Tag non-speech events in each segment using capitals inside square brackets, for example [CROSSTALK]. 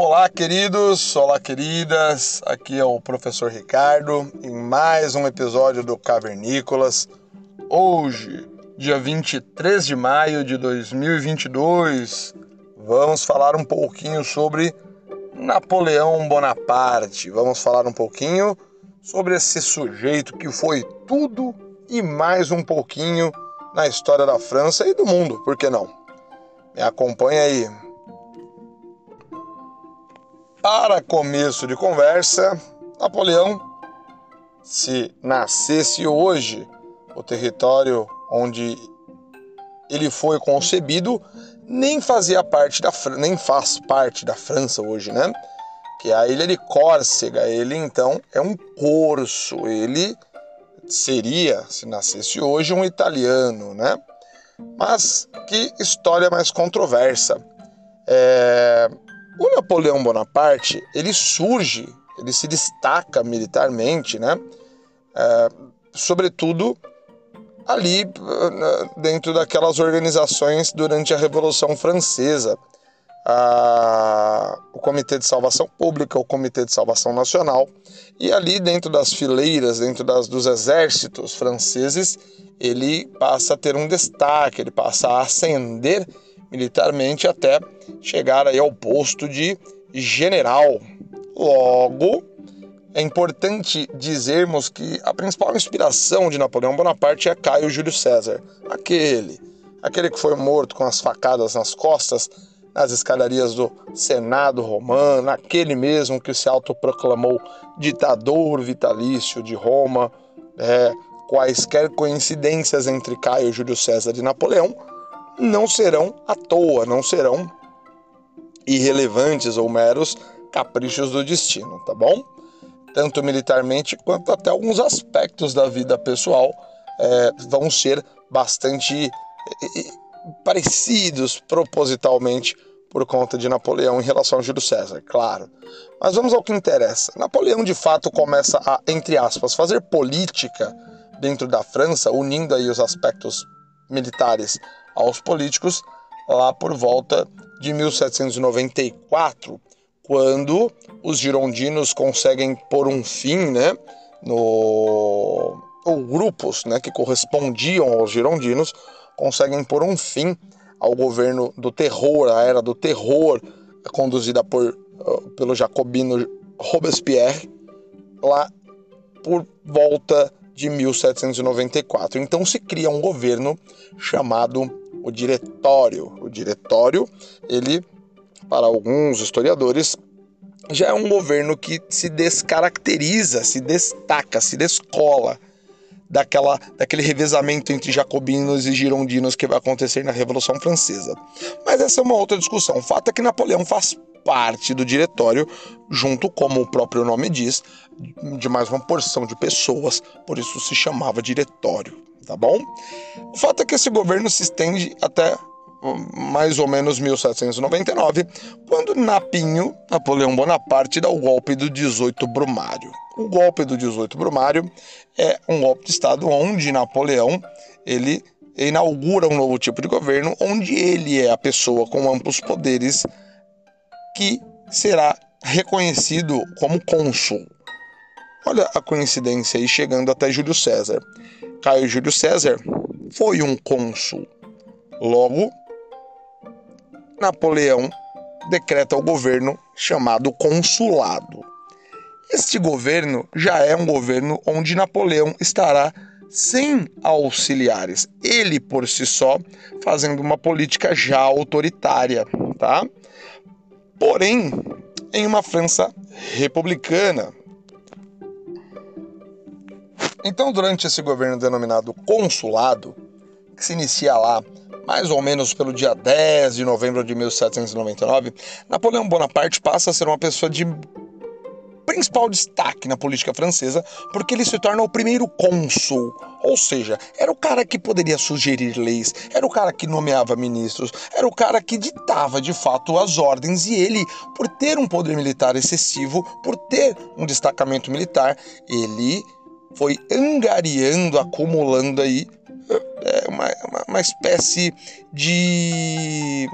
Olá, queridos, olá, queridas. Aqui é o professor Ricardo em mais um episódio do Cavernícolas. Hoje, dia 23 de maio de 2022, vamos falar um pouquinho sobre Napoleão Bonaparte. Vamos falar um pouquinho sobre esse sujeito que foi tudo e mais um pouquinho na história da França e do mundo, por que não? Me acompanha aí. Para começo de conversa, Napoleão, se nascesse hoje, o território onde ele foi concebido nem fazia parte da nem faz parte da França hoje, né? Que é a ilha de Córcega. Ele então é um corso. Ele seria, se nascesse hoje, um italiano, né? Mas que história mais controversa. É... O Napoleão Bonaparte ele surge, ele se destaca militarmente, né? É... Sobretudo ali dentro daquelas organizações durante a Revolução Francesa. A, o Comitê de Salvação Pública, o Comitê de Salvação Nacional, e ali dentro das fileiras, dentro das, dos exércitos franceses, ele passa a ter um destaque, ele passa a ascender militarmente até chegar aí ao posto de general. Logo, é importante dizermos que a principal inspiração de Napoleão Bonaparte é Caio Júlio César, aquele, aquele que foi morto com as facadas nas costas nas escadarias do Senado romano, aquele mesmo que se autoproclamou ditador vitalício de Roma. É, quaisquer coincidências entre Caio Júlio César e Napoleão não serão à toa, não serão irrelevantes ou meros caprichos do destino, tá bom? tanto militarmente quanto até alguns aspectos da vida pessoal é, vão ser bastante parecidos propositalmente por conta de Napoleão em relação a Júlio César, claro. Mas vamos ao que interessa. Napoleão de fato começa a, entre aspas, fazer política dentro da França, unindo aí os aspectos militares aos políticos, lá por volta de 1794, quando os girondinos conseguem pôr um fim, né, no ou grupos, né, que correspondiam aos girondinos conseguem pôr um fim ao governo do terror, a era do terror conduzida por uh, pelo jacobino Robespierre lá por volta de 1794. Então se cria um governo chamado o Diretório. O Diretório, ele para alguns historiadores, já é um governo que se descaracteriza, se destaca, se descola daquela, daquele revezamento entre jacobinos e girondinos que vai acontecer na Revolução Francesa. Mas essa é uma outra discussão. O fato é que Napoleão faz parte do diretório, junto, como o próprio nome diz, de mais uma porção de pessoas, por isso se chamava diretório, tá bom? O fato é que esse governo se estende até mais ou menos 1799, quando Napinho, Napoleão Bonaparte, dá o golpe do 18 Brumário. O golpe do 18 Brumário é um golpe de Estado onde Napoleão ele inaugura um novo tipo de governo, onde ele é a pessoa com amplos poderes que será reconhecido como cônsul. Olha a coincidência aí chegando até Júlio César. Caio Júlio César foi um cônsul. Logo, Napoleão decreta o governo chamado consulado. Este governo já é um governo onde Napoleão estará sem auxiliares, ele por si só fazendo uma política já autoritária, tá? Porém, em uma França republicana. Então, durante esse governo denominado consulado, que se inicia lá mais ou menos pelo dia 10 de novembro de 1799, Napoleão Bonaparte passa a ser uma pessoa de principal destaque na política francesa, porque ele se torna o primeiro cônsul, ou seja, era o cara que poderia sugerir leis, era o cara que nomeava ministros, era o cara que ditava de fato as ordens e ele, por ter um poder militar excessivo, por ter um destacamento militar, ele foi angariando, acumulando aí é uma, uma, uma espécie de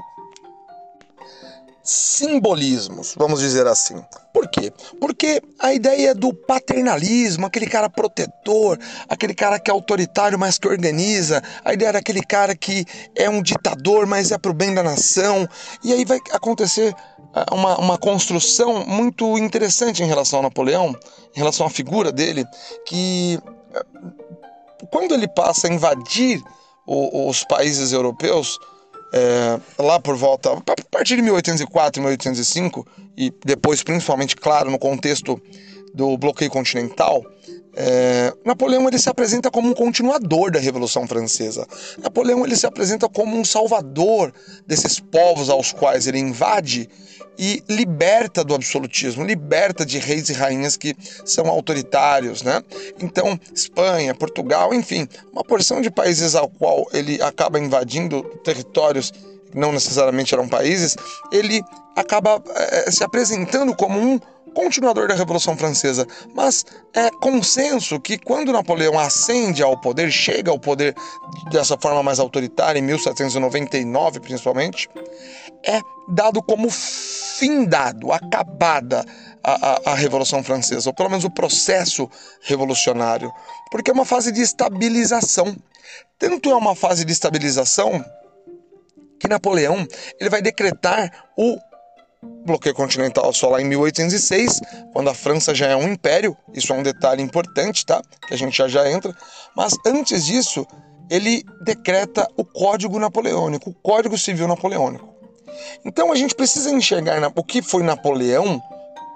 simbolismos, vamos dizer assim. Por quê? Porque a ideia do paternalismo, aquele cara protetor, aquele cara que é autoritário, mas que organiza, a ideia daquele cara que é um ditador, mas é pro bem da nação, e aí vai acontecer ah, uma, uma construção muito interessante em relação a Napoleão, em relação à figura dele, que ah, quando ele passa a invadir os países europeus, é, lá por volta, a partir de 1804 1805, e depois, principalmente, claro, no contexto do bloqueio continental, é, Napoleão ele se apresenta como um continuador da Revolução Francesa. Napoleão ele se apresenta como um salvador desses povos aos quais ele invade e liberta do absolutismo, liberta de reis e rainhas que são autoritários, né? Então, Espanha, Portugal, enfim, uma porção de países ao qual ele acaba invadindo territórios que não necessariamente eram países, ele acaba é, se apresentando como um continuador da Revolução Francesa, mas é consenso que quando Napoleão ascende ao poder, chega ao poder dessa forma mais autoritária, em 1799 principalmente, é dado como findado, acabada a, a, a, Revolução Francesa, ou pelo menos o processo revolucionário, porque é uma fase de estabilização. Tanto é uma fase de estabilização que Napoleão ele vai decretar o bloqueio continental só lá em 1806, quando a França já é um império. Isso é um detalhe importante, tá? Que a gente já já entra. Mas antes disso, ele decreta o Código Napoleônico, o Código Civil Napoleônico. Então a gente precisa enxergar o que foi Napoleão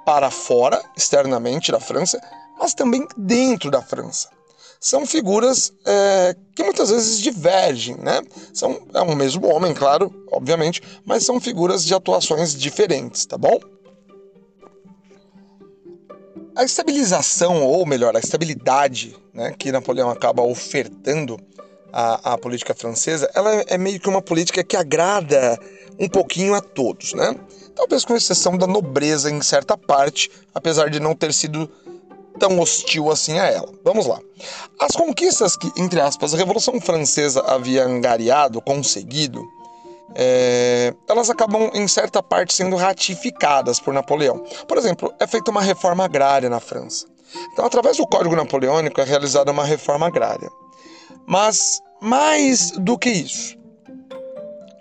para fora, externamente da França, mas também dentro da França são figuras é, que muitas vezes divergem, né? São, é um mesmo homem, claro, obviamente, mas são figuras de atuações diferentes, tá bom? A estabilização, ou melhor, a estabilidade né, que Napoleão acaba ofertando à, à política francesa, ela é meio que uma política que agrada um pouquinho a todos, né? Talvez com exceção da nobreza em certa parte, apesar de não ter sido tão hostil assim a ela. Vamos lá. As conquistas que, entre aspas, a Revolução Francesa havia angariado, conseguido, é, elas acabam, em certa parte, sendo ratificadas por Napoleão. Por exemplo, é feita uma reforma agrária na França. Então, através do Código Napoleônico, é realizada uma reforma agrária. Mas, mais do que isso,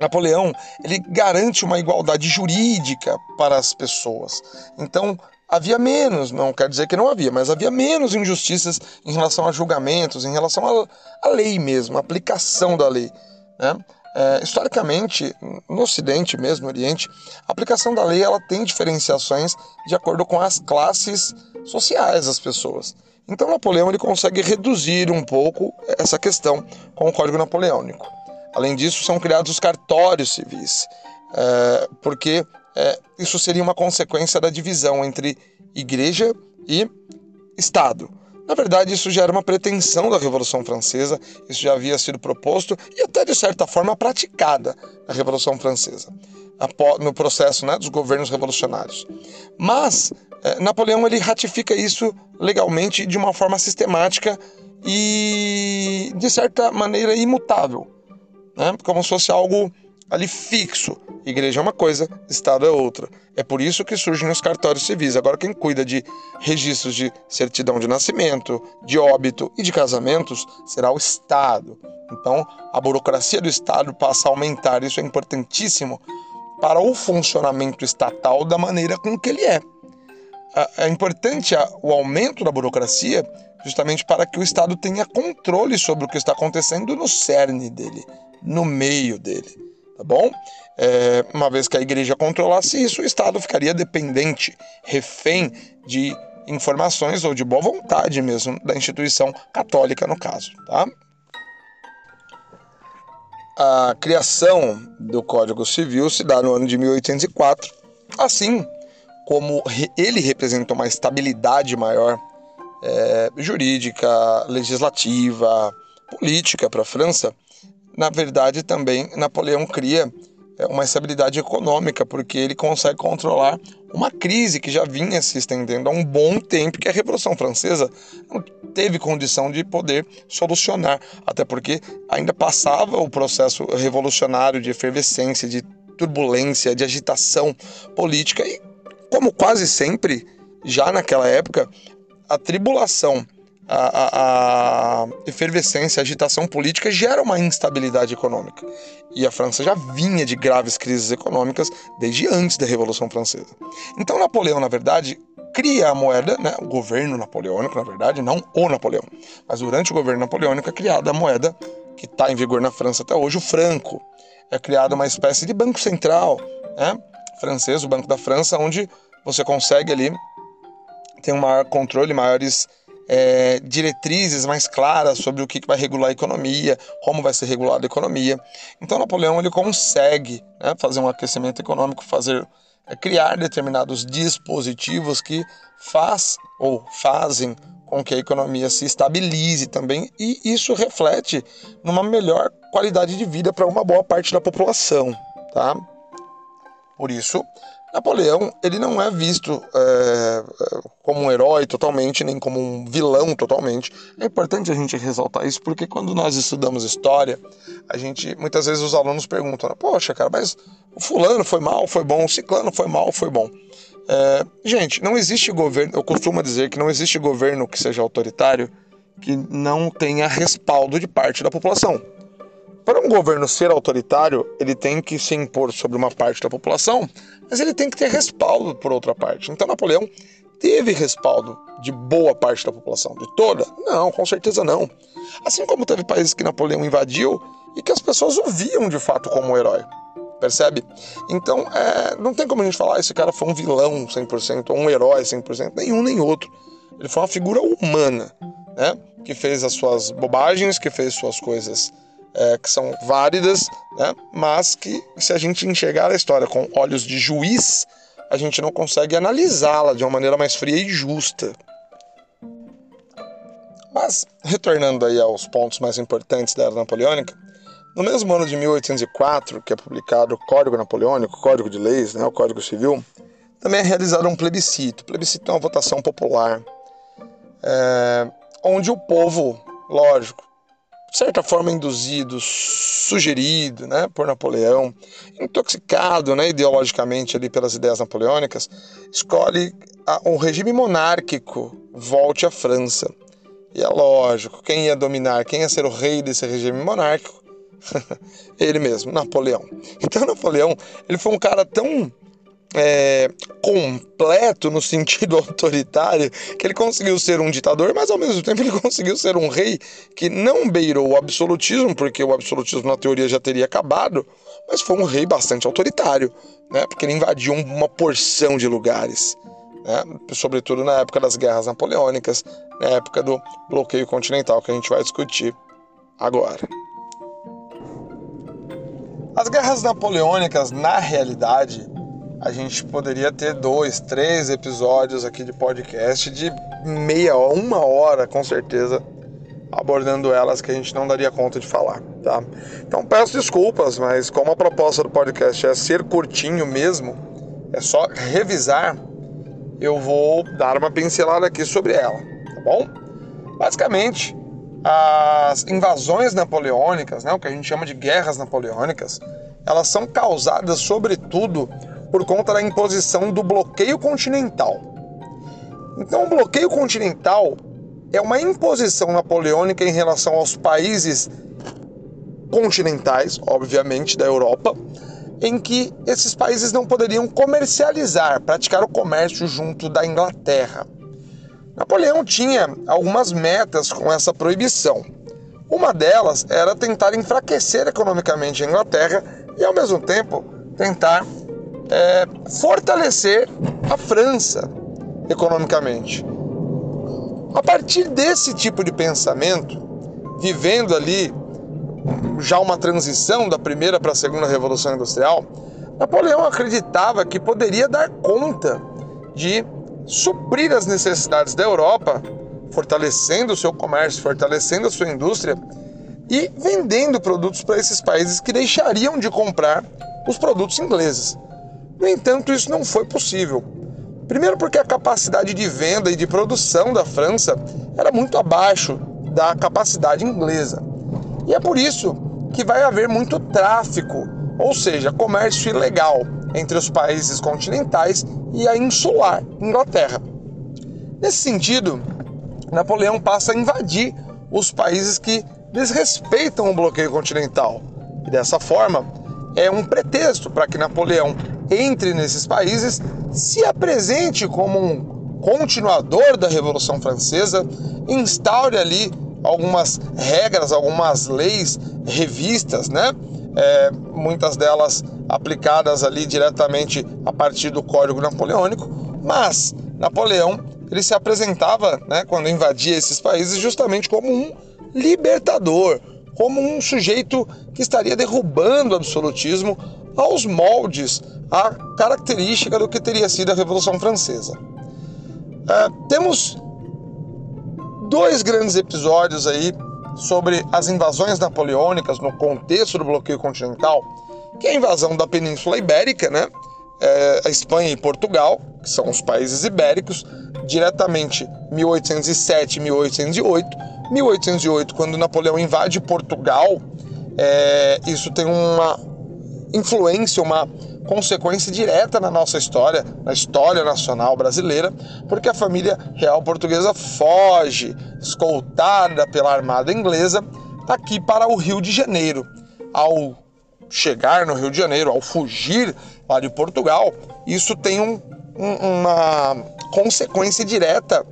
Napoleão ele garante uma igualdade jurídica para as pessoas. Então, havia menos, não quer dizer que não havia, mas havia menos injustiças em relação a julgamentos, em relação à lei mesmo, aplicação da lei. Né? É, historicamente, no Ocidente mesmo, no Oriente, a aplicação da lei ela tem diferenciações de acordo com as classes sociais das pessoas. Então Napoleão ele consegue reduzir um pouco essa questão com o Código Napoleônico. Além disso, são criados os cartórios civis, é, porque é, isso seria uma consequência da divisão entre igreja e Estado. Na verdade, isso já era uma pretensão da Revolução Francesa, isso já havia sido proposto e até de certa forma praticada na Revolução Francesa, no processo né, dos governos revolucionários. Mas é, Napoleão ele ratifica isso legalmente de uma forma sistemática e de certa maneira imutável, né, como se fosse algo ali fixo. Igreja é uma coisa, Estado é outra. É por isso que surgem os cartórios civis. Agora, quem cuida de registros de certidão de nascimento, de óbito e de casamentos será o Estado. Então, a burocracia do Estado passa a aumentar. Isso é importantíssimo para o funcionamento estatal da maneira com que ele é. É importante o aumento da burocracia justamente para que o Estado tenha controle sobre o que está acontecendo no cerne dele, no meio dele tá bom? É, uma vez que a igreja controlasse isso, o Estado ficaria dependente, refém de informações ou de boa vontade mesmo da instituição católica, no caso, tá? A criação do Código Civil se dá no ano de 1804, assim como ele representou uma estabilidade maior é, jurídica, legislativa, política para a França, na verdade, também Napoleão cria é, uma estabilidade econômica, porque ele consegue controlar uma crise que já vinha se estendendo há um bom tempo, que a Revolução Francesa não teve condição de poder solucionar, até porque ainda passava o processo revolucionário de efervescência, de turbulência, de agitação política e, como quase sempre, já naquela época, a tribulação, a, a, a, efervescência, a agitação política gera uma instabilidade econômica. E a França já vinha de graves crises econômicas desde antes da Revolução Francesa. Então Napoleão, na verdade, cria a moeda, né, o governo napoleônico, na verdade, não o Napoleão, mas durante o governo napoleônico é criada a moeda que está em vigor na França até hoje, o franco. É criada uma espécie de banco central né, francês, o Banco da França, onde você consegue ali ter um maior controle, maiores é, diretrizes mais claras sobre o que, vai regular a economia, como vai ser regulada a economia. Então Napoleão ele consegue né, fazer um aquecimento econômico, fazer é, criar determinados dispositivos que faz ou fazem com que a economia se estabilize também e isso reflete numa melhor qualidade de vida para uma boa parte da população, tá? Por isso, Napoleão ele não é visto é, como um herói totalmente, nem como um vilão totalmente. É importante a gente ressaltar isso porque quando nós estudamos história, a gente muitas vezes os alunos perguntam: Poxa, cara, mas o fulano foi mal, foi bom, o ciclano foi mal, foi bom. É, gente, não existe governo. Eu costumo dizer que não existe governo que seja autoritário que não tenha respaldo de parte da população. Para um governo ser autoritário, ele tem que se impor sobre uma parte da população, mas ele tem que ter respaldo por outra parte. Então Napoleão teve respaldo de boa parte da população, de toda? Não, com certeza não. Assim como teve países que Napoleão invadiu e que as pessoas o viam de fato como um herói. Percebe? Então, é, não tem como a gente falar ah, esse cara foi um vilão 100% ou um herói 100%, nenhum nem outro. Ele foi uma figura humana, né? Que fez as suas bobagens, que fez suas coisas é, que são válidas, né? mas que se a gente enxergar a história com olhos de juiz, a gente não consegue analisá-la de uma maneira mais fria e justa. Mas, retornando aí aos pontos mais importantes da Era Napoleônica, no mesmo ano de 1804, que é publicado o Código Napoleônico, o Código de Leis, né, o Código Civil, também é realizado um plebiscito. O plebiscito é uma votação popular, é, onde o povo, lógico, de certa forma induzido, sugerido né, por Napoleão, intoxicado né, ideologicamente ali pelas ideias napoleônicas, escolhe um regime monárquico volte à França. E é lógico, quem ia dominar, quem ia ser o rei desse regime monárquico? [LAUGHS] ele mesmo, Napoleão. Então Napoleão, ele foi um cara tão é, completo no [LAUGHS] sentido autoritário, que ele conseguiu ser um ditador, mas ao mesmo tempo ele conseguiu ser um rei que não beirou o absolutismo, porque o absolutismo na teoria já teria acabado, mas foi um rei bastante autoritário, né? porque ele invadiu uma porção de lugares. Né? Sobretudo na época das guerras napoleônicas, na época do bloqueio continental, que a gente vai discutir agora. As guerras napoleônicas, na realidade, a gente poderia ter dois, três episódios aqui de podcast de meia, uma hora, com certeza, abordando elas que a gente não daria conta de falar, tá? Então peço desculpas, mas como a proposta do podcast é ser curtinho mesmo, é só revisar, eu vou dar uma pincelada aqui sobre ela, tá bom? Basicamente, as invasões napoleônicas, né, o que a gente chama de guerras napoleônicas, elas são causadas sobretudo por conta da imposição do bloqueio continental. Então, o bloqueio continental é uma imposição napoleônica em relação aos países continentais, obviamente, da Europa, em que esses países não poderiam comercializar, praticar o comércio junto da Inglaterra. Napoleão tinha algumas metas com essa proibição. Uma delas era tentar enfraquecer economicamente a Inglaterra e, ao mesmo tempo, tentar é, fortalecer a França economicamente. A partir desse tipo de pensamento, vivendo ali já uma transição da primeira para a segunda revolução industrial, Napoleão acreditava que poderia dar conta de suprir as necessidades da Europa, fortalecendo o seu comércio, fortalecendo a sua indústria e vendendo produtos para esses países que deixariam de comprar os produtos ingleses. No entanto, isso não foi possível. Primeiro, porque a capacidade de venda e de produção da França era muito abaixo da capacidade inglesa. E é por isso que vai haver muito tráfico ou seja, comércio ilegal entre os países continentais e a insular Inglaterra. Nesse sentido, Napoleão passa a invadir os países que desrespeitam o bloqueio continental. E dessa forma, é um pretexto para que Napoleão entre nesses países, se apresente como um continuador da Revolução Francesa, instaure ali algumas regras, algumas leis revistas, né? É, muitas delas aplicadas ali diretamente a partir do Código Napoleônico, mas Napoleão ele se apresentava, né, quando invadia esses países, justamente como um libertador, como um sujeito que estaria derrubando o absolutismo aos moldes, à característica do que teria sido a Revolução Francesa. É, temos dois grandes episódios aí sobre as invasões napoleônicas no contexto do bloqueio continental, que é a invasão da Península Ibérica, né? É, a Espanha e Portugal, que são os países ibéricos, diretamente 1807 1808. 1808, quando Napoleão invade Portugal, é, isso tem uma influência, uma consequência direta na nossa história, na história nacional brasileira, porque a família real portuguesa foge, escoltada pela armada inglesa, aqui para o Rio de Janeiro. Ao chegar no Rio de Janeiro, ao fugir lá de Portugal, isso tem um, um, uma consequência direta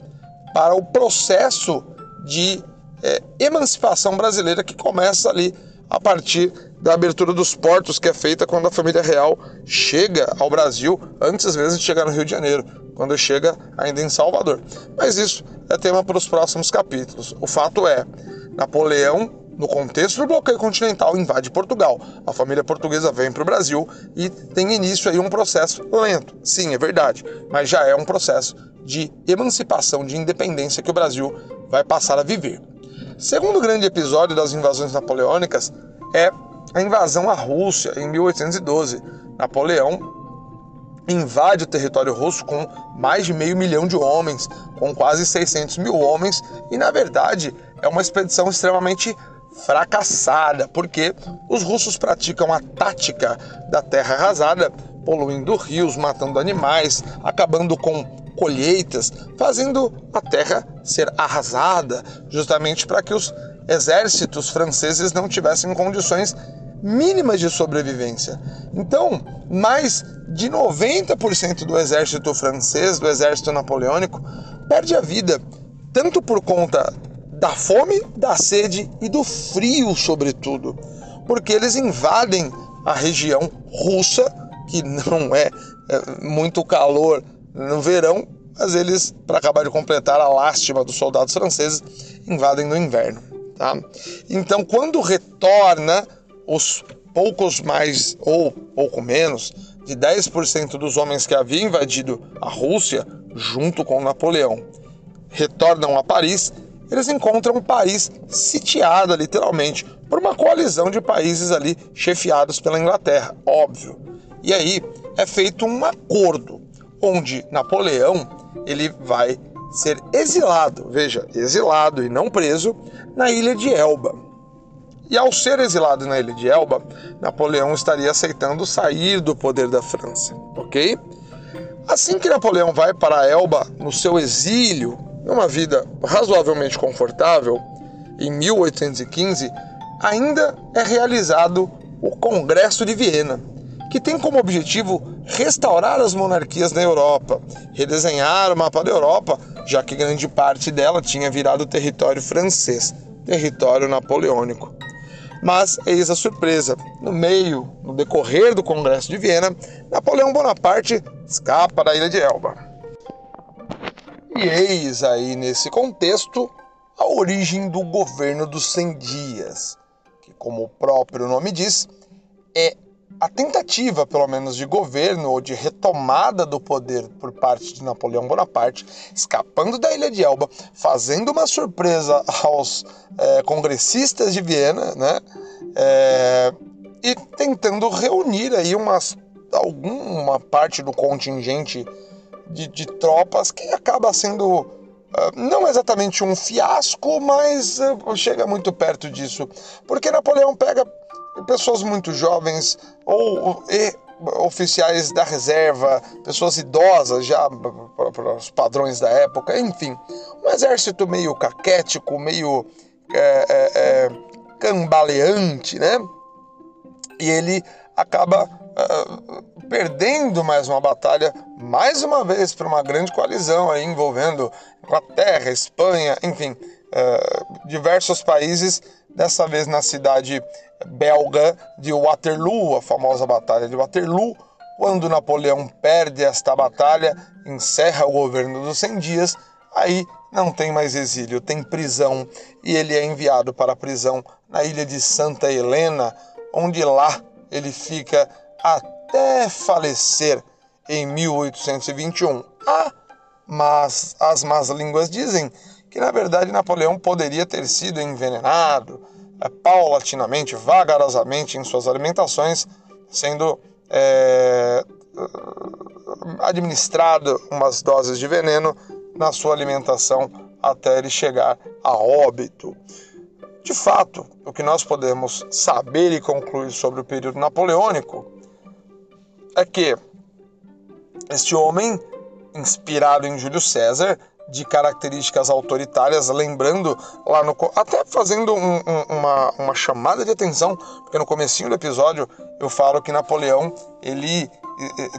para o processo de é, emancipação brasileira que começa ali a partir da abertura dos portos que é feita quando a família real chega ao Brasil, antes mesmo de chegar no Rio de Janeiro, quando chega ainda em Salvador. Mas isso é tema para os próximos capítulos. O fato é, Napoleão, no contexto do bloqueio continental, invade Portugal. A família portuguesa vem para o Brasil e tem início aí um processo lento. Sim, é verdade, mas já é um processo de emancipação, de independência que o Brasil vai passar a viver. Segundo grande episódio das invasões napoleônicas é a invasão à Rússia em 1812. Napoleão invade o território russo com mais de meio milhão de homens, com quase 600 mil homens, e na verdade é uma expedição extremamente fracassada, porque os russos praticam a tática da terra arrasada, poluindo rios, matando animais, acabando com colheitas, fazendo a terra ser arrasada, justamente para que os exércitos franceses não tivessem condições mínimas de sobrevivência. Então, mais de 90% do exército francês, do exército napoleônico, perde a vida, tanto por conta da fome, da sede e do frio, sobretudo, porque eles invadem a região russa, que não é, é muito calor no verão, mas eles, para acabar de completar a lástima dos soldados franceses, invadem no inverno. Tá? Então, quando retorna, os poucos mais ou pouco menos de 10% dos homens que haviam invadido a Rússia, junto com Napoleão, retornam a Paris, eles encontram Paris sitiada literalmente por uma coalizão de países ali chefiados pela Inglaterra, óbvio. E aí é feito um acordo onde Napoleão ele vai ser exilado, veja, exilado e não preso, na ilha de Elba. E ao ser exilado na ilha de Elba, Napoleão estaria aceitando sair do poder da França, ok? Assim que Napoleão vai para Elba no seu exílio, numa vida razoavelmente confortável, em 1815, ainda é realizado o Congresso de Viena, que tem como objetivo restaurar as monarquias na Europa, redesenhar o mapa da Europa, já que grande parte dela tinha virado território francês, território napoleônico. Mas eis a surpresa: no meio, no decorrer do Congresso de Viena, Napoleão Bonaparte escapa da ilha de Elba. E eis aí nesse contexto a origem do governo dos 100 dias, que, como o próprio nome diz, é a tentativa, pelo menos, de governo ou de retomada do poder por parte de Napoleão Bonaparte, escapando da ilha de Elba, fazendo uma surpresa aos é, congressistas de Viena, né? É, e tentando reunir aí umas, alguma parte do contingente de, de tropas que acaba sendo uh, não exatamente um fiasco, mas chega muito perto disso, porque Napoleão pega pessoas muito jovens ou oficiais da reserva, pessoas idosas já para os padrões da época, enfim, um exército meio caquético, meio é, é, é, cambaleante, né? E ele acaba uh, perdendo mais uma batalha, mais uma vez, para uma grande coalizão aí, envolvendo Inglaterra, Espanha, enfim, uh, diversos países, dessa vez na cidade belga de Waterloo, a famosa Batalha de Waterloo, quando Napoleão perde esta batalha, encerra o governo dos 100 dias, aí não tem mais exílio, tem prisão e ele é enviado para a prisão na ilha de Santa Helena, onde lá ele fica até falecer em 1821. Ah, mas as más línguas dizem que na verdade Napoleão poderia ter sido envenenado paulatinamente, vagarosamente em suas alimentações, sendo é, administrado umas doses de veneno na sua alimentação até ele chegar a óbito. De fato, o que nós podemos saber e concluir sobre o período napoleônico é que este homem, inspirado em Júlio César, de características autoritárias, lembrando lá no até fazendo um, um, uma, uma chamada de atenção, porque no comecinho do episódio eu falo que Napoleão ele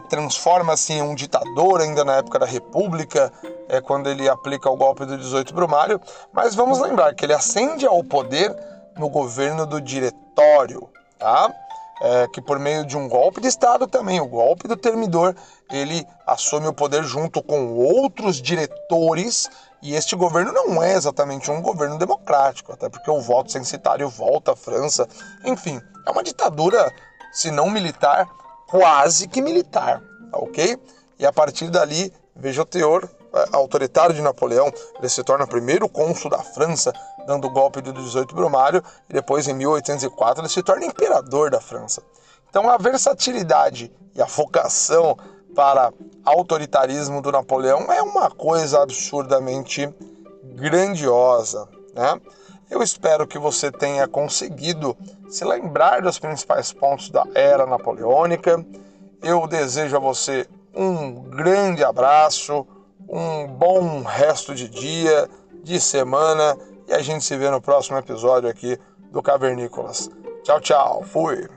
transforma-se em um ditador ainda na época da República, é quando ele aplica o golpe do 18 Brumário, mas vamos lembrar que ele ascende ao poder no governo do diretório, tá? É, que por meio de um golpe de Estado também, o golpe do termidor, ele assume o poder junto com outros diretores e este governo não é exatamente um governo democrático, até porque o voto censitário volta à França. Enfim, é uma ditadura, se não militar, quase que militar, tá ok? E a partir dali, veja o teor autoritário de Napoleão, ele se torna primeiro cônsul da França, dando o golpe do 18 Brumário, e depois, em 1804, ele se torna imperador da França. Então, a versatilidade e a vocação para autoritarismo do Napoleão é uma coisa absurdamente grandiosa, né? Eu espero que você tenha conseguido se lembrar dos principais pontos da era napoleônica. Eu desejo a você um grande abraço, um bom resto de dia, de semana e a gente se vê no próximo episódio aqui do Cavernícolas. Tchau, tchau. Fui.